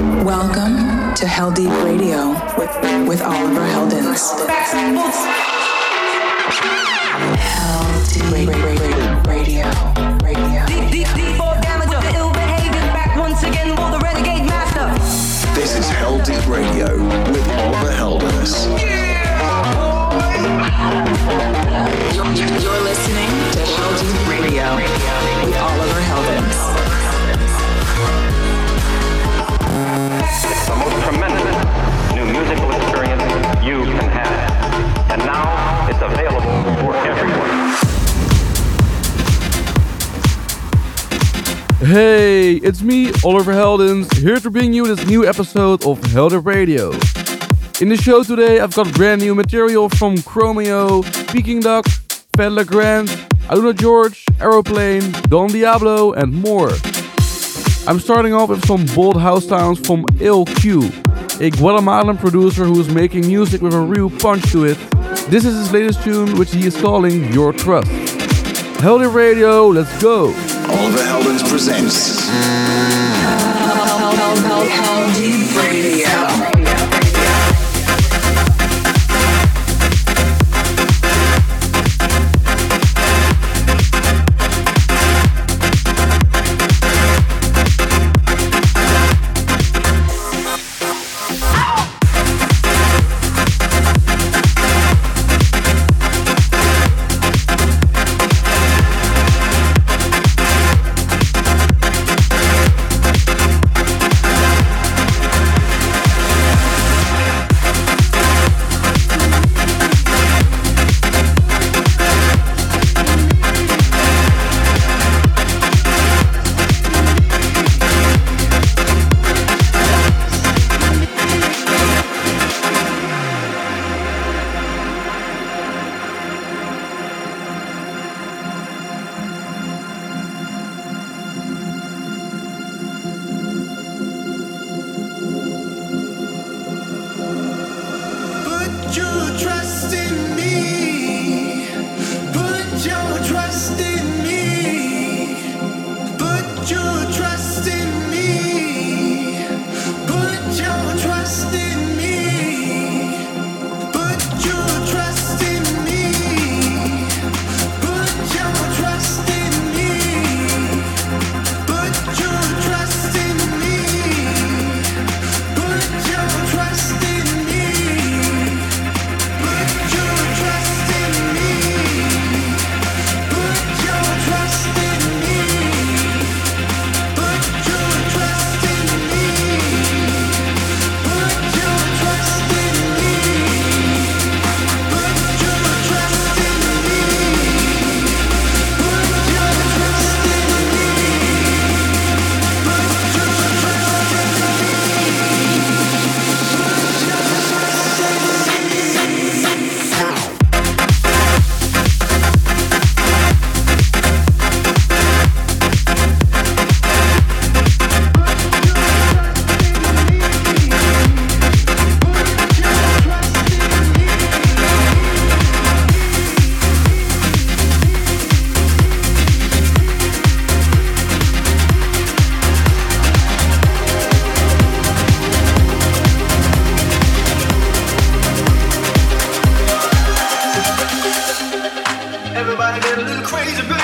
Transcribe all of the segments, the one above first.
Welcome to Heldeep Radio with, with Oliver Heldens. Hell Deep Radio. Radio. Radio. Deep, deep, deep, or damage of ill behavior. Back once again for the renegade master. This is Heldeep Radio with Oliver Heldens. You're, you're listening to Heldeep Radio with you can have. And now it's available for everyone. Hey, it's me, Oliver Heldens, here to bring you this new episode of Heldeep Radio. In the show today, I've got brand new material from Chromeo, Peking Duk, Fed Legrand, Aluna George, Aeroplane, Don Diablo, and more. I'm starting off with some bold house sounds from Il Q, a Guatemalan producer who is making music with a real punch to it. This is his latest tune, which he is calling Your Trust. Heldeep Radio, let's go! Oliver Heldens presents Heldeep Radio. crazy.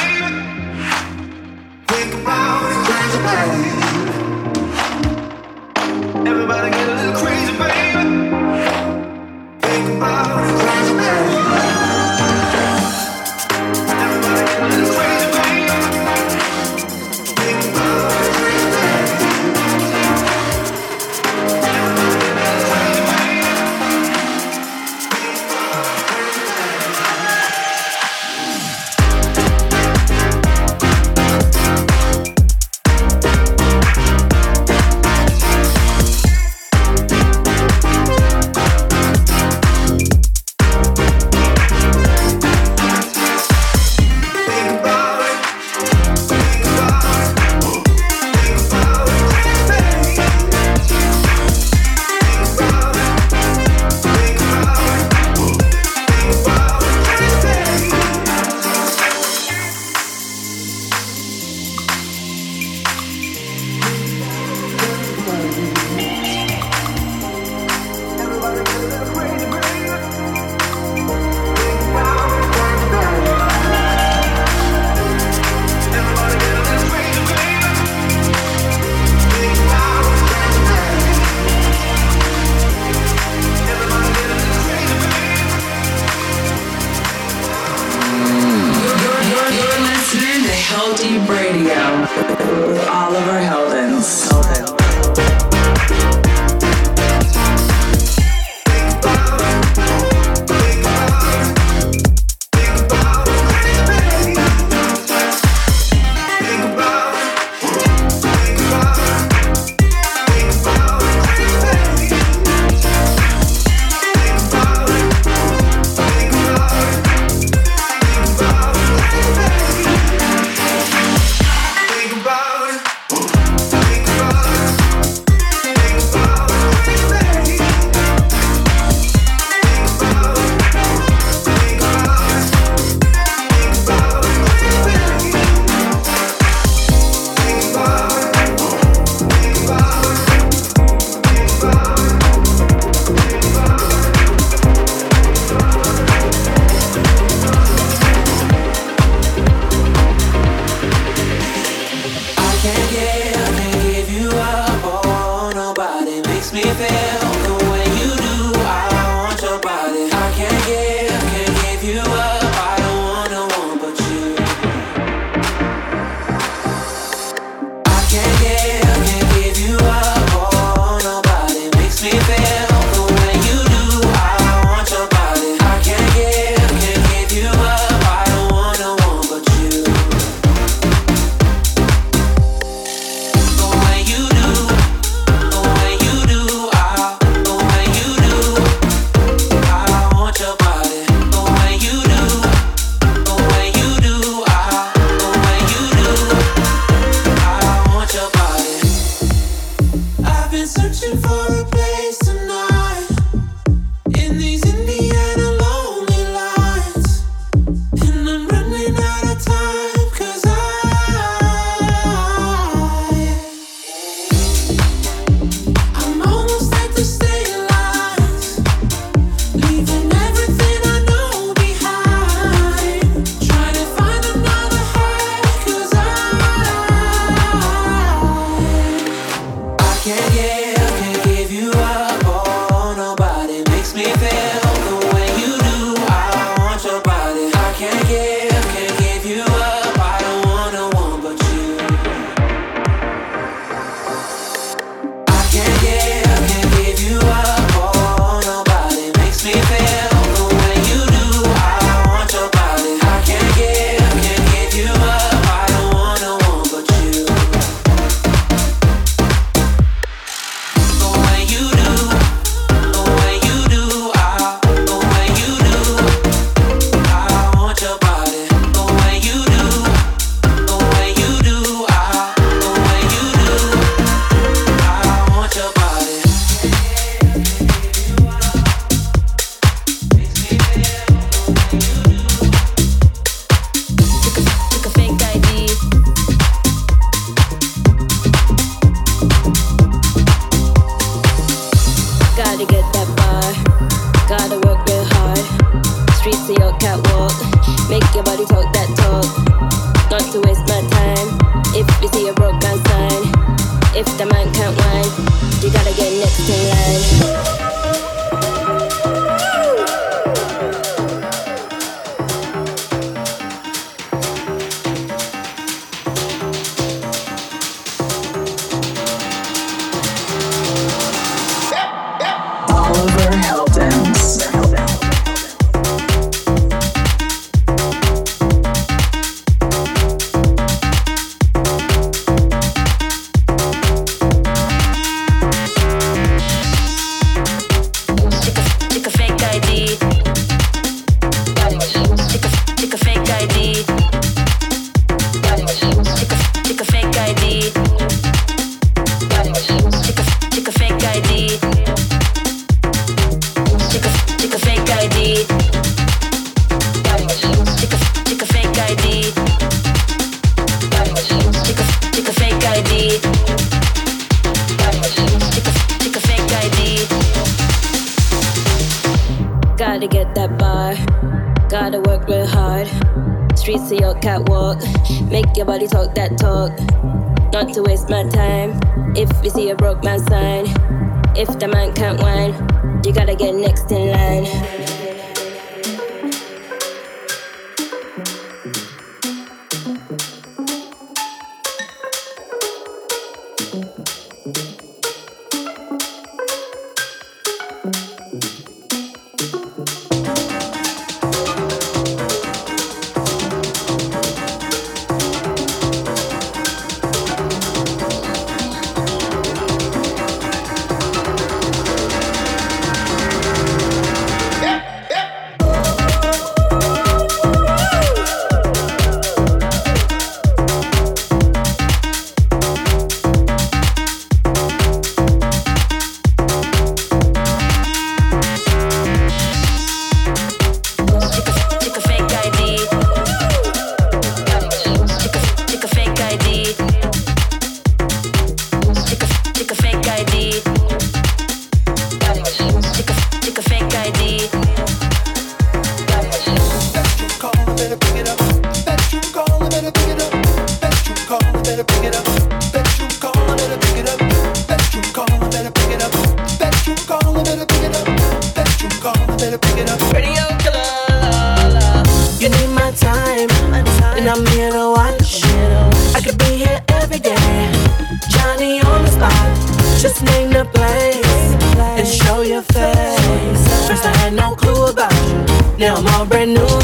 your body talk that talk. Not to waste my time. If you see a broke man sign, if the man can't whine, you gotta get next in line. Brand new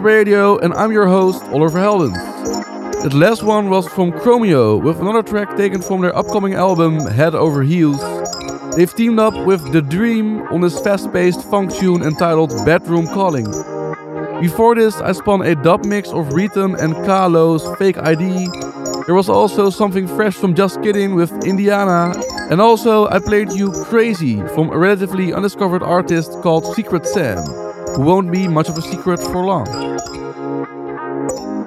Radio, and I'm your host, Oliver Heldens. The last one was from Chromeo, with another track taken from their upcoming album, Head Over Heels. They've teamed up with The Dream on this fast paced funk tune entitled Bedroom Calling. Before this, I spun a dub mix of Rhythm and Carlos Fake ID. There was also something fresh from Just Kiddin with Indiana. And also, I played you Crazy from a relatively undiscovered artist called Secret Sam, won't be much of a secret for long.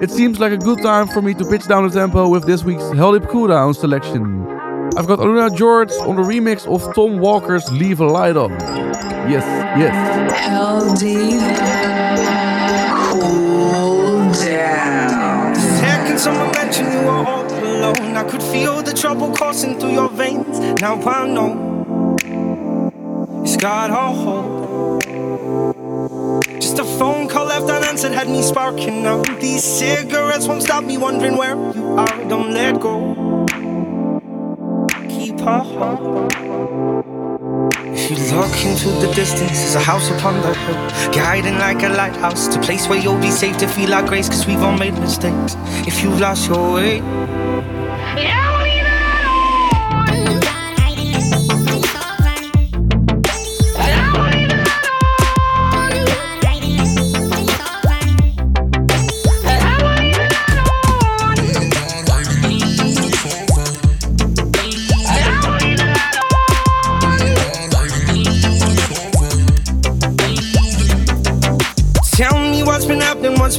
It seems like a good time for me to pitch down the tempo with this week's Heldeep Cooldown selection. I've got Aluna George on the remix of Tom Walker's Leave a Light On. Yes, yes. Heldeep. Cool down. Second, someone mentioned you were all alone. I could feel the trouble coursing through your veins. Now I know it's got a hold. Just a phone call left unanswered had me sparking up. These cigarettes won't stop me wondering where you are. Don't let go. Keep hold. If you look into the distance, there's a house upon the hill, guiding like a lighthouse. It's a place where you'll be safe to feel like grace, cause we've all made mistakes. If you've lost your way, Tell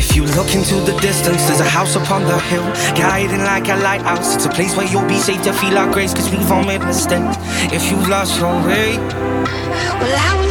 If you look into the distance, there's a house upon the hill, guiding like a lighthouse. It's a place where you'll be safe to feel our grace, cause we've all made mistakes. If you've lost your way, well, I will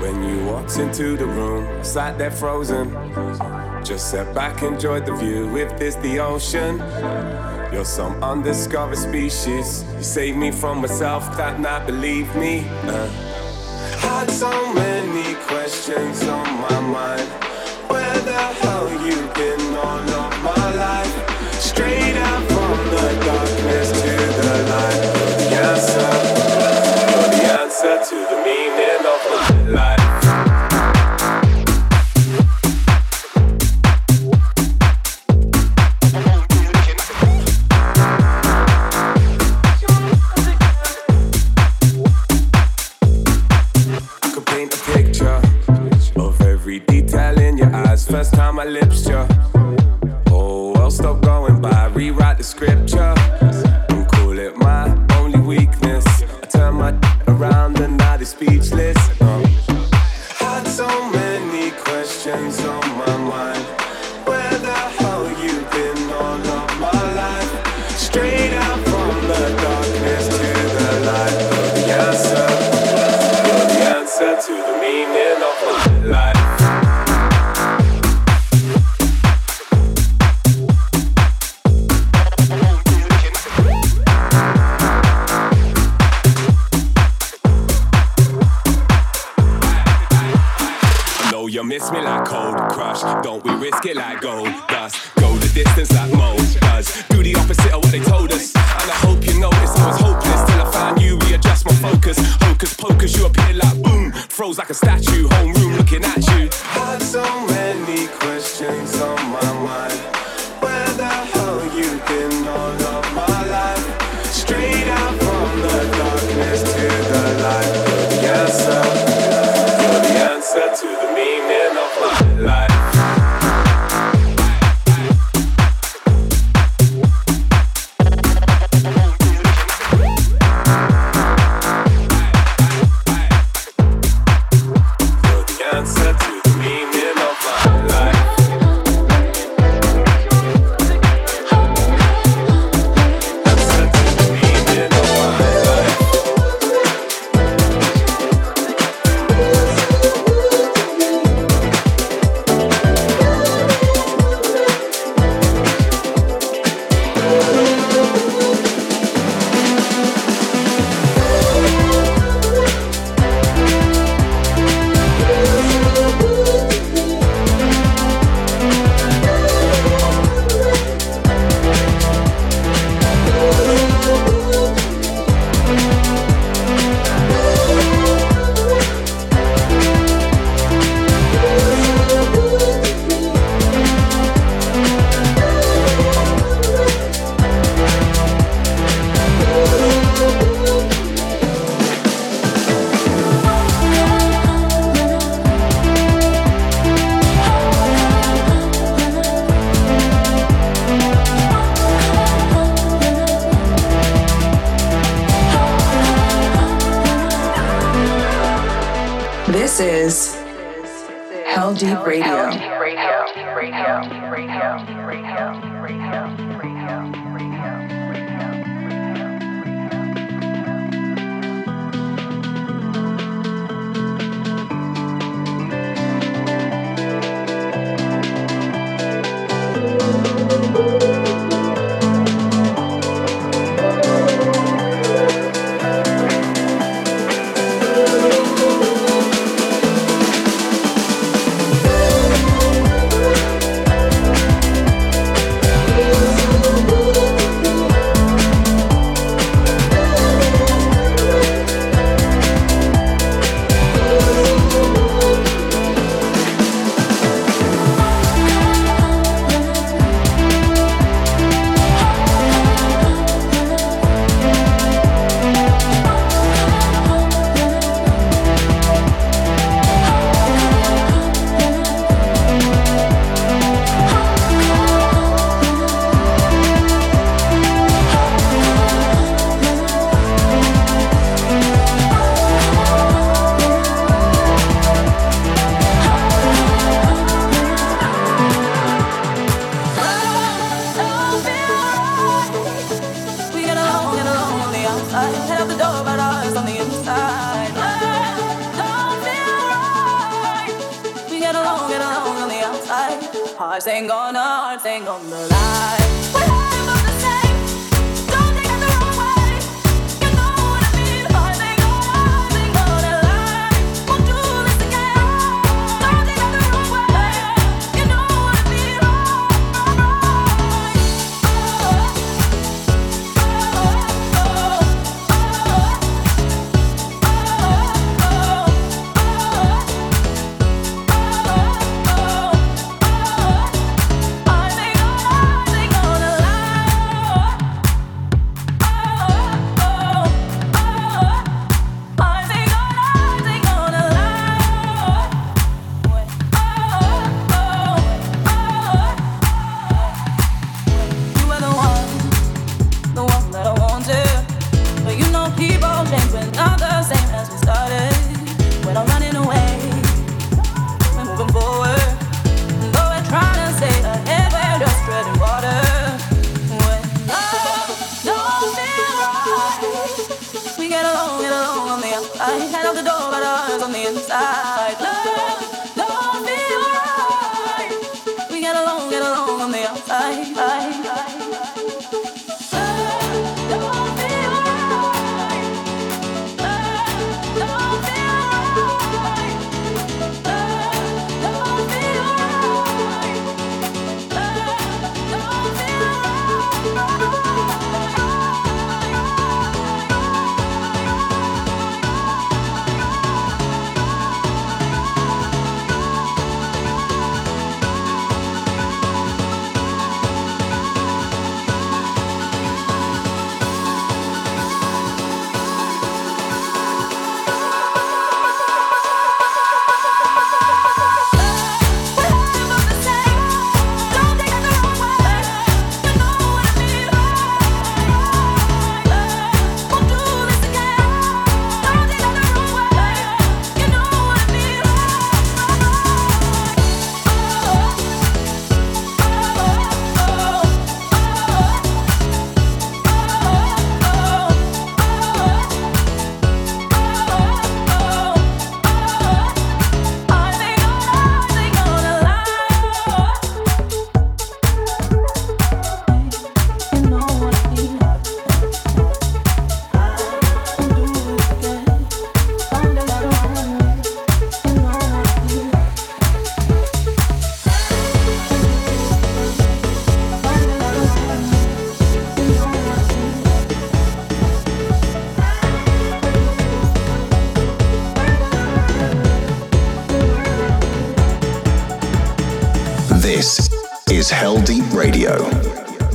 When you walked into the room, I sat there frozen. Just sat back, enjoyed the view. If this the ocean, you're some undiscovered species. You saved me from myself, that not believe me. Uh. Had so many questions on my mind. Where the hell you been? to the meaning of life.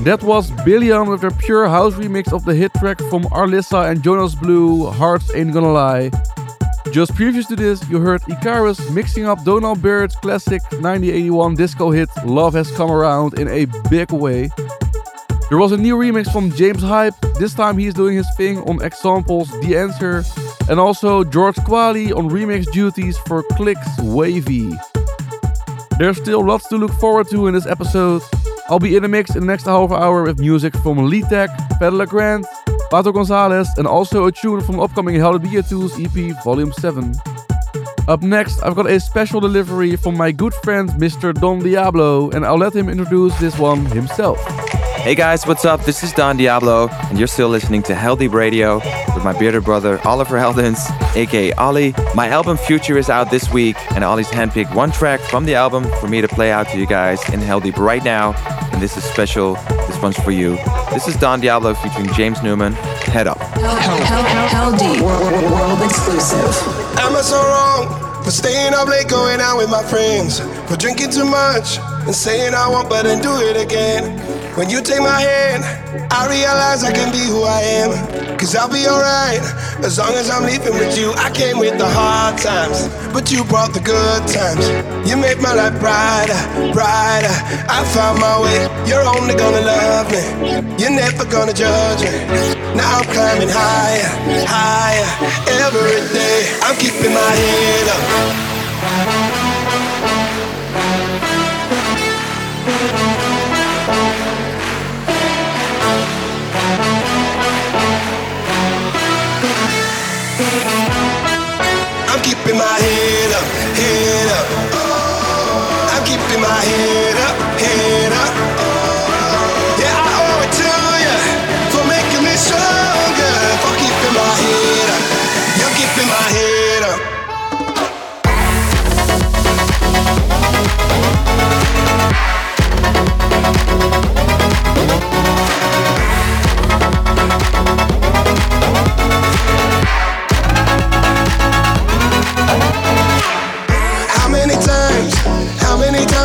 That was Billion with their pure house remix of the hit track from Arlissa and Jonas Blue, Hearts Ain't Gonna Lie. Just previous to this, you heard Icarus mixing up Donald Byrd's classic 1981 disco hit Love Has Come Around in a big way. There was a new remix from James Hype, this time he's doing his thing on Examples The Answer, and also George Qualley on remix duties for Clicks Wavy. There's still lots to look forward to in this episode. I'll be in the mix in the next half hour with music from Lee Tech, Pedala Grant, Vato Gonzalez, and also a tune from upcoming Hallelujah 2's EP Volume 7. Up next, I've got a special delivery from my good friend Mr. Don Diablo, and I'll let him introduce this one himself. Hey guys, what's up? This is Don Diablo, and you're still listening to Heldeep Radio with my bearded brother Oliver Heldens, aka Ollie. My album Future is out this week, and Ollie's handpicked one track from the album for me to play out to you guys in Heldeep right now, and this is special. This one's for you. This is Don Diablo featuring James Newman. Head up. Hell, hell, hell, hell deep. World, world exclusive. Am I so wrong for staying up late, going out with my friends, for drinking too much and saying I won't, but then do it again? When you take my hand, I realize I can be who I am. Cause I'll be alright as long as I'm leaving with you. I came with the hard times, but you brought the good times. You made my life brighter, brighter. I found my way. You're only gonna love me. You're never gonna judge me. Now I'm climbing higher, higher. Every day, I'm keeping my head up. Keeping my head up, head up. I'm keeping my head up, head up.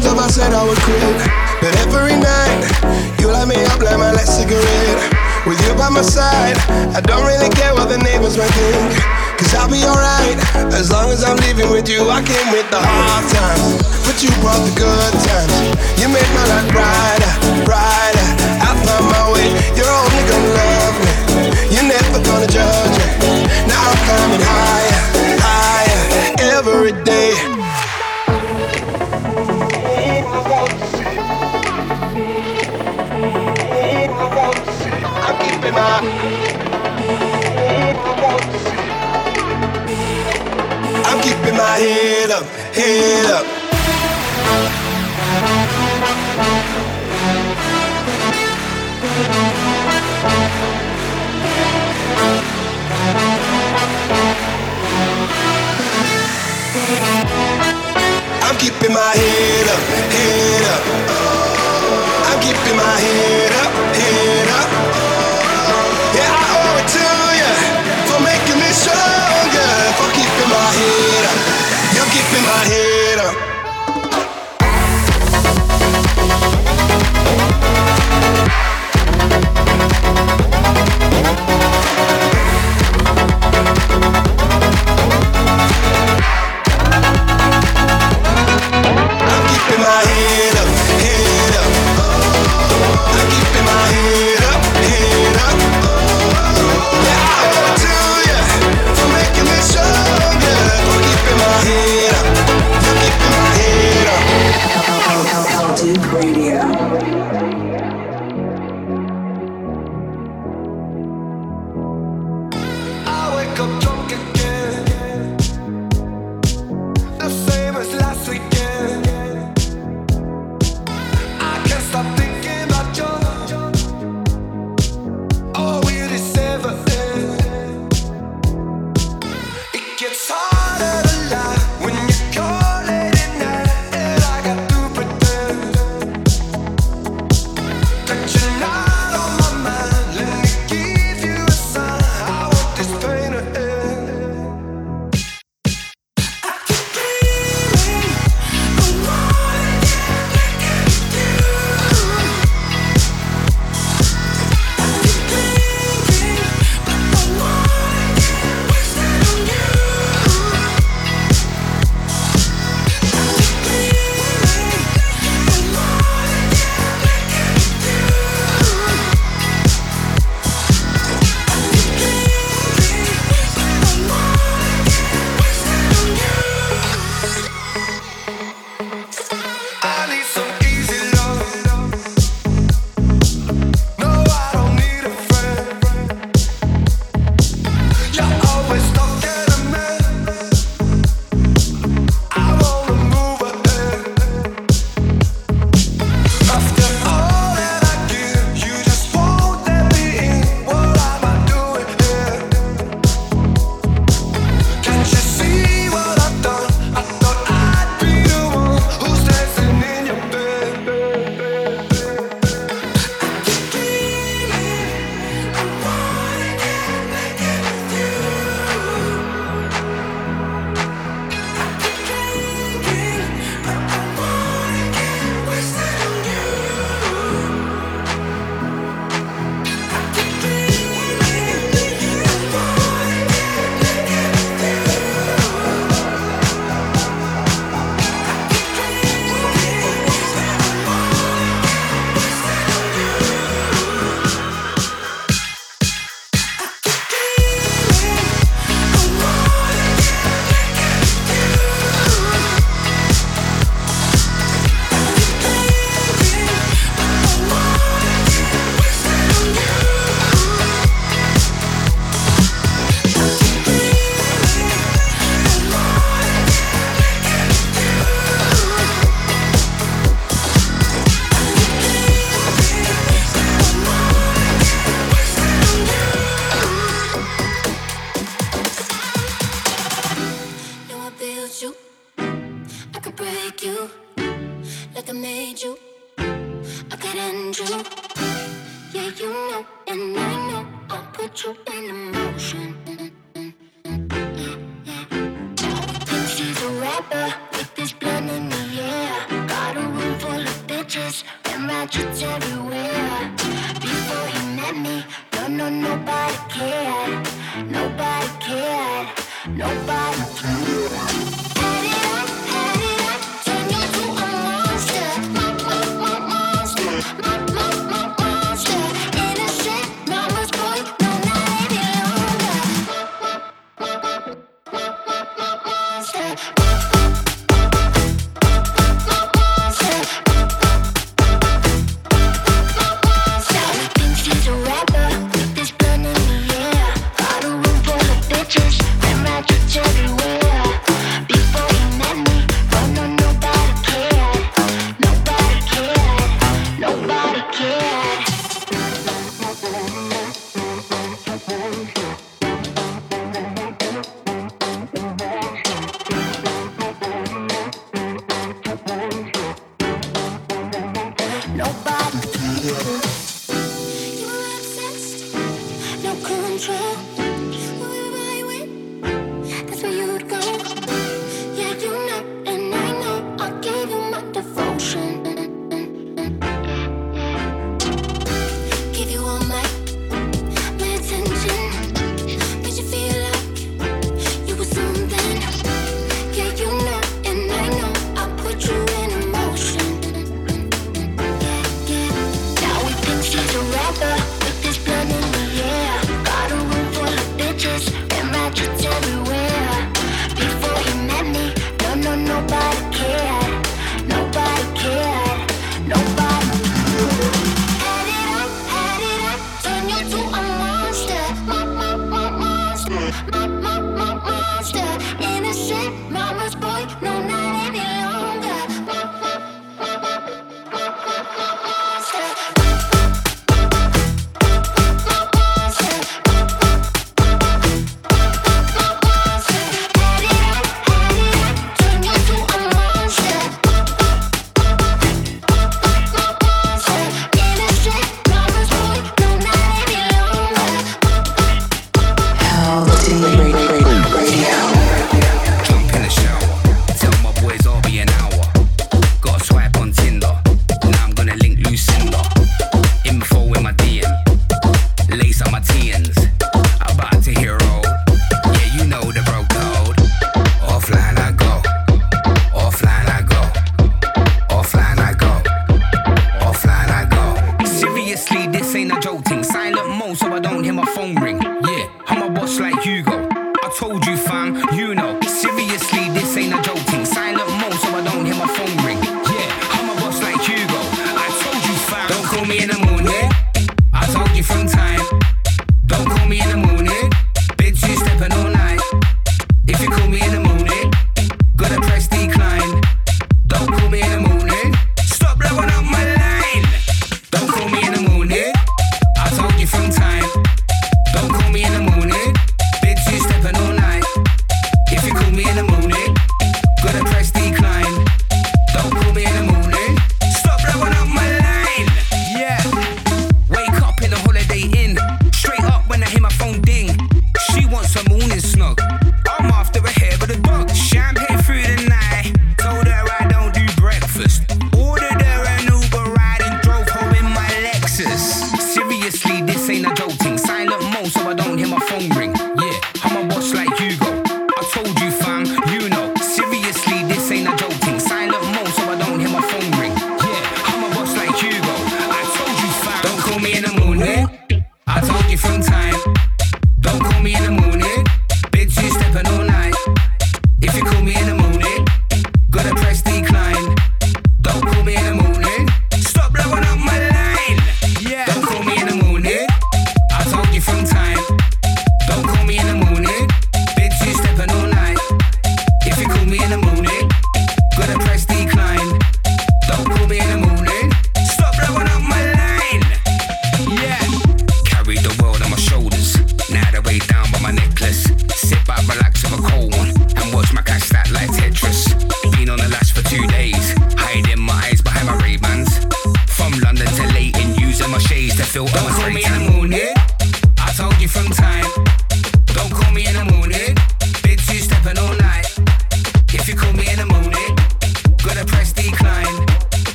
Times have I said I would quit? But every night, you light me up like my last cigarette. With you by my side, I don't really care what the neighbors might think. Cause I'll be alright, as long as I'm living with you. I came with the hard times, but you brought the good times. You made my life brighter, brighter. I found my way, you're only gonna love me. You're never gonna judge me. Now I'm climbing higher, higher, every day. My head up, head up. I'm keeping my head up, head and you. Yeah, you know, and I know I'll put you in motion. Yeah, yeah. She's a rapper.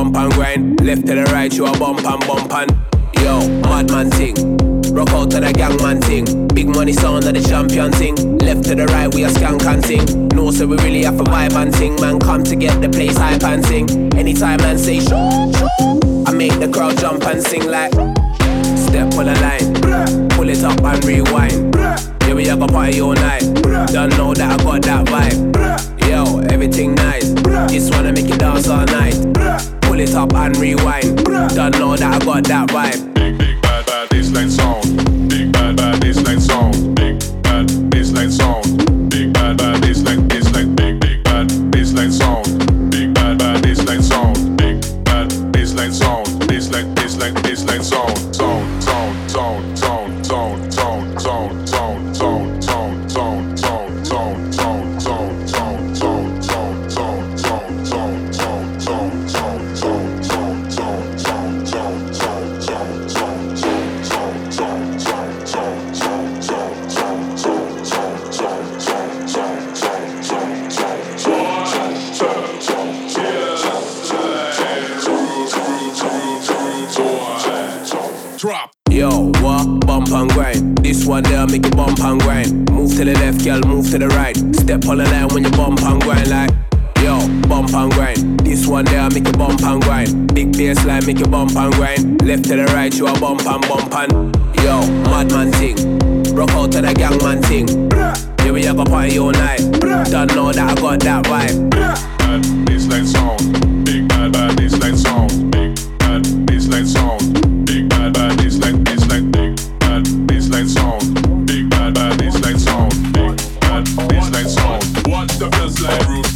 bump and grind. Left to the right, you a bump and bump and. Yo, madman thing. Rock out to the gangman thing. Big money sound of the champion thing. Left to the right, we a skank and ting. No, so we really have a vibe and sing. Man, come to get the place hype and ting. Anytime man say shoo, shoo, I make the crowd jump and sing like. Step on the line, pull it up and rewind. Yeah, we have a party all night. Don't know that I got that vibe. Yo, everything nice. Just wanna make you dance all night it up and rewind. Don't know that I got that vibe. Big, big, bad, bad, baseline sound. Slave Rule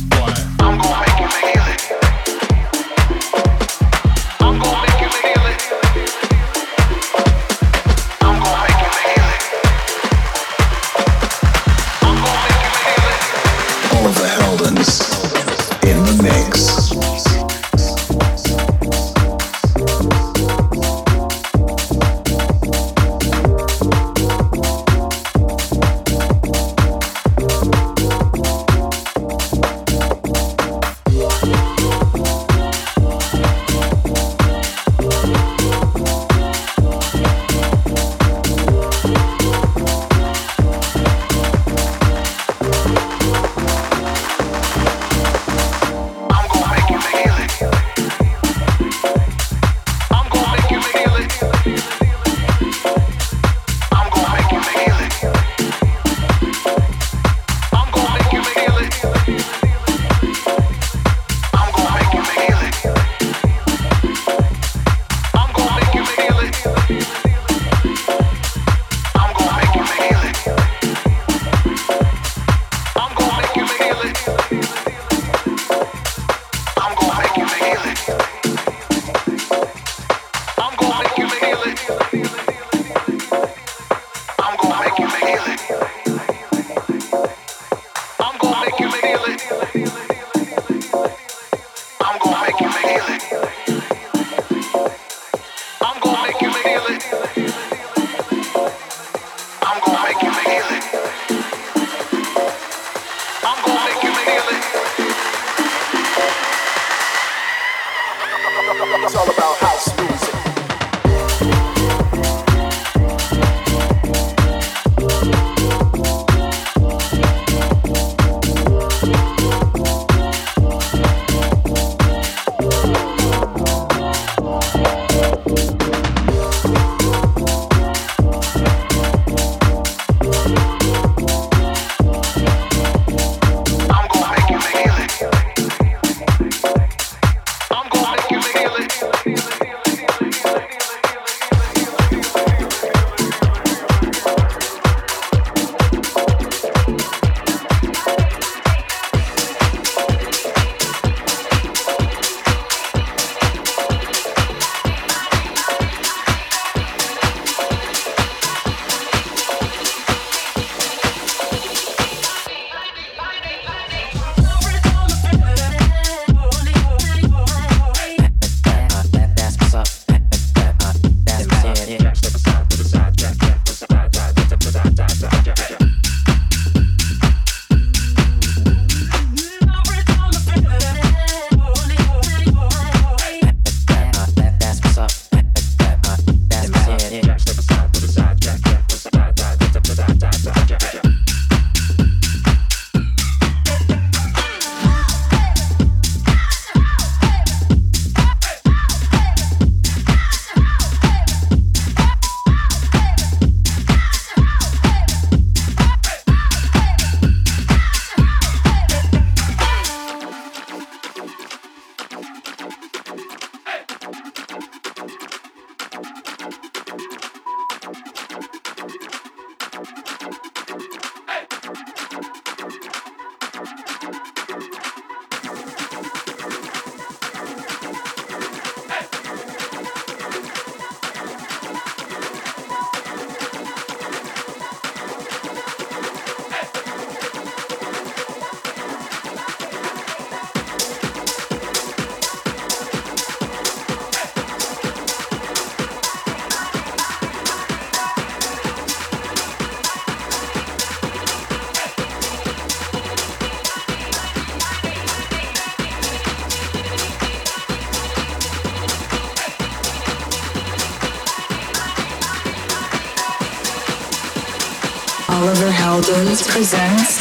presents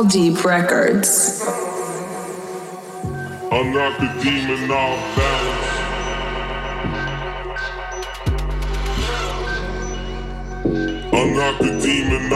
Heldeep Records. I'm not the demon, now. I'm not the demon,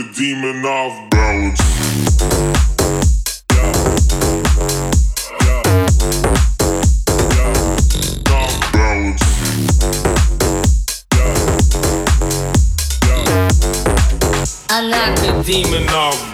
a demon off balance. Demon off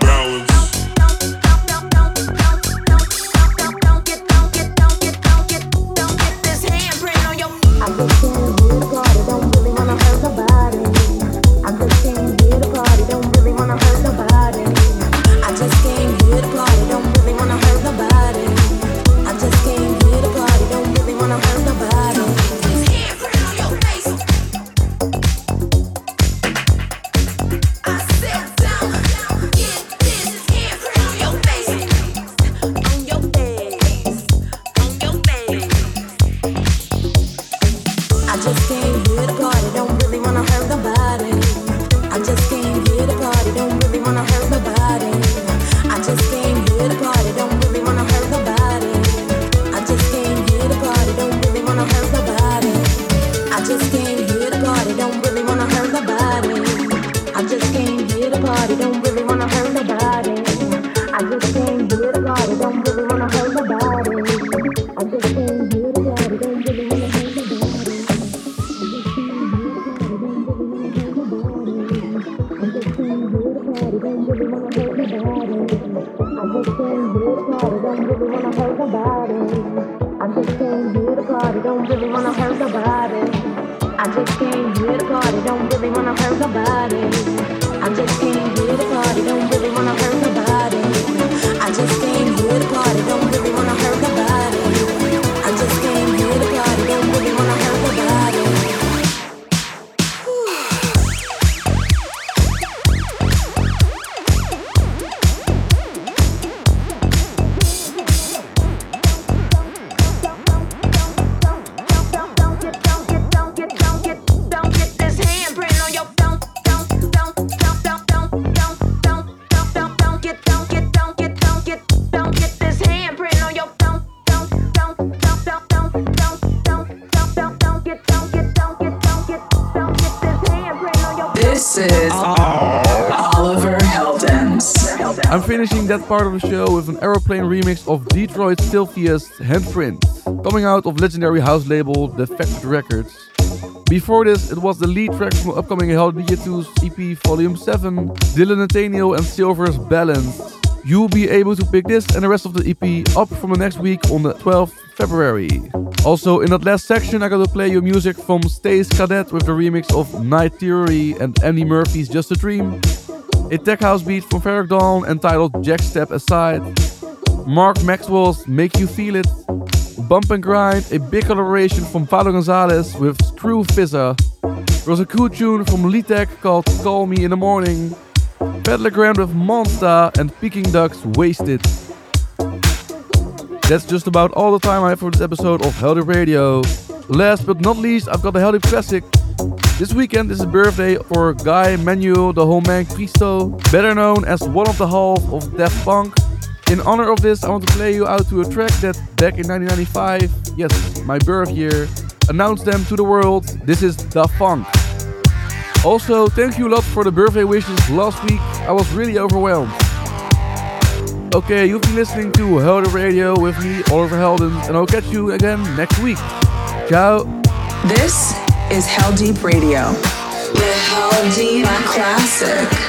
that part of the show with an aeroplane remix of Detroit Sylvia's Handprint, coming out of legendary house label Defected Records. Before this, it was the lead track from upcoming Heldeep 2's EP Volume 7, Dylan Nathaniel and Silver's Balance. You'll be able to pick this and the rest of the EP up from the next week on the 12th February. Also, in that last section, I gotta play you music from Stace Cadet with the remix of Night Theory and Andy Murphy's Just a Dream, a tech house beat from Ferreck Dawn entitled Jack Step Aside, Mark Maxwell's Make You Feel It, Bump and Grind, a big collaboration from Vato Gonzalez with Scrufizzer. There was a cool tune from Litek called Call Me in the Morning, Fedde Le Grand with Monster, and Peking Duk's Wasted. That's just about all the time I have for this episode of Heldeep Radio. Last but not least, I've got a Heldeep Classic. This weekend is a birthday for Guy Manuel the Whole Man Cristo, better known as one of the half of Daft Punk. In honor of this, I want to play you out to a track that back in 1995, yes, my birth year, announced them to the world. This is Da Funk. Also, thank you a lot for the birthday wishes last week. I was really overwhelmed. Okay, you've been listening to Heldeep Radio with me, Oliver Heldens, and I'll catch you again next week. Ciao. This is Heldeep Radio. The Heldeep Classic.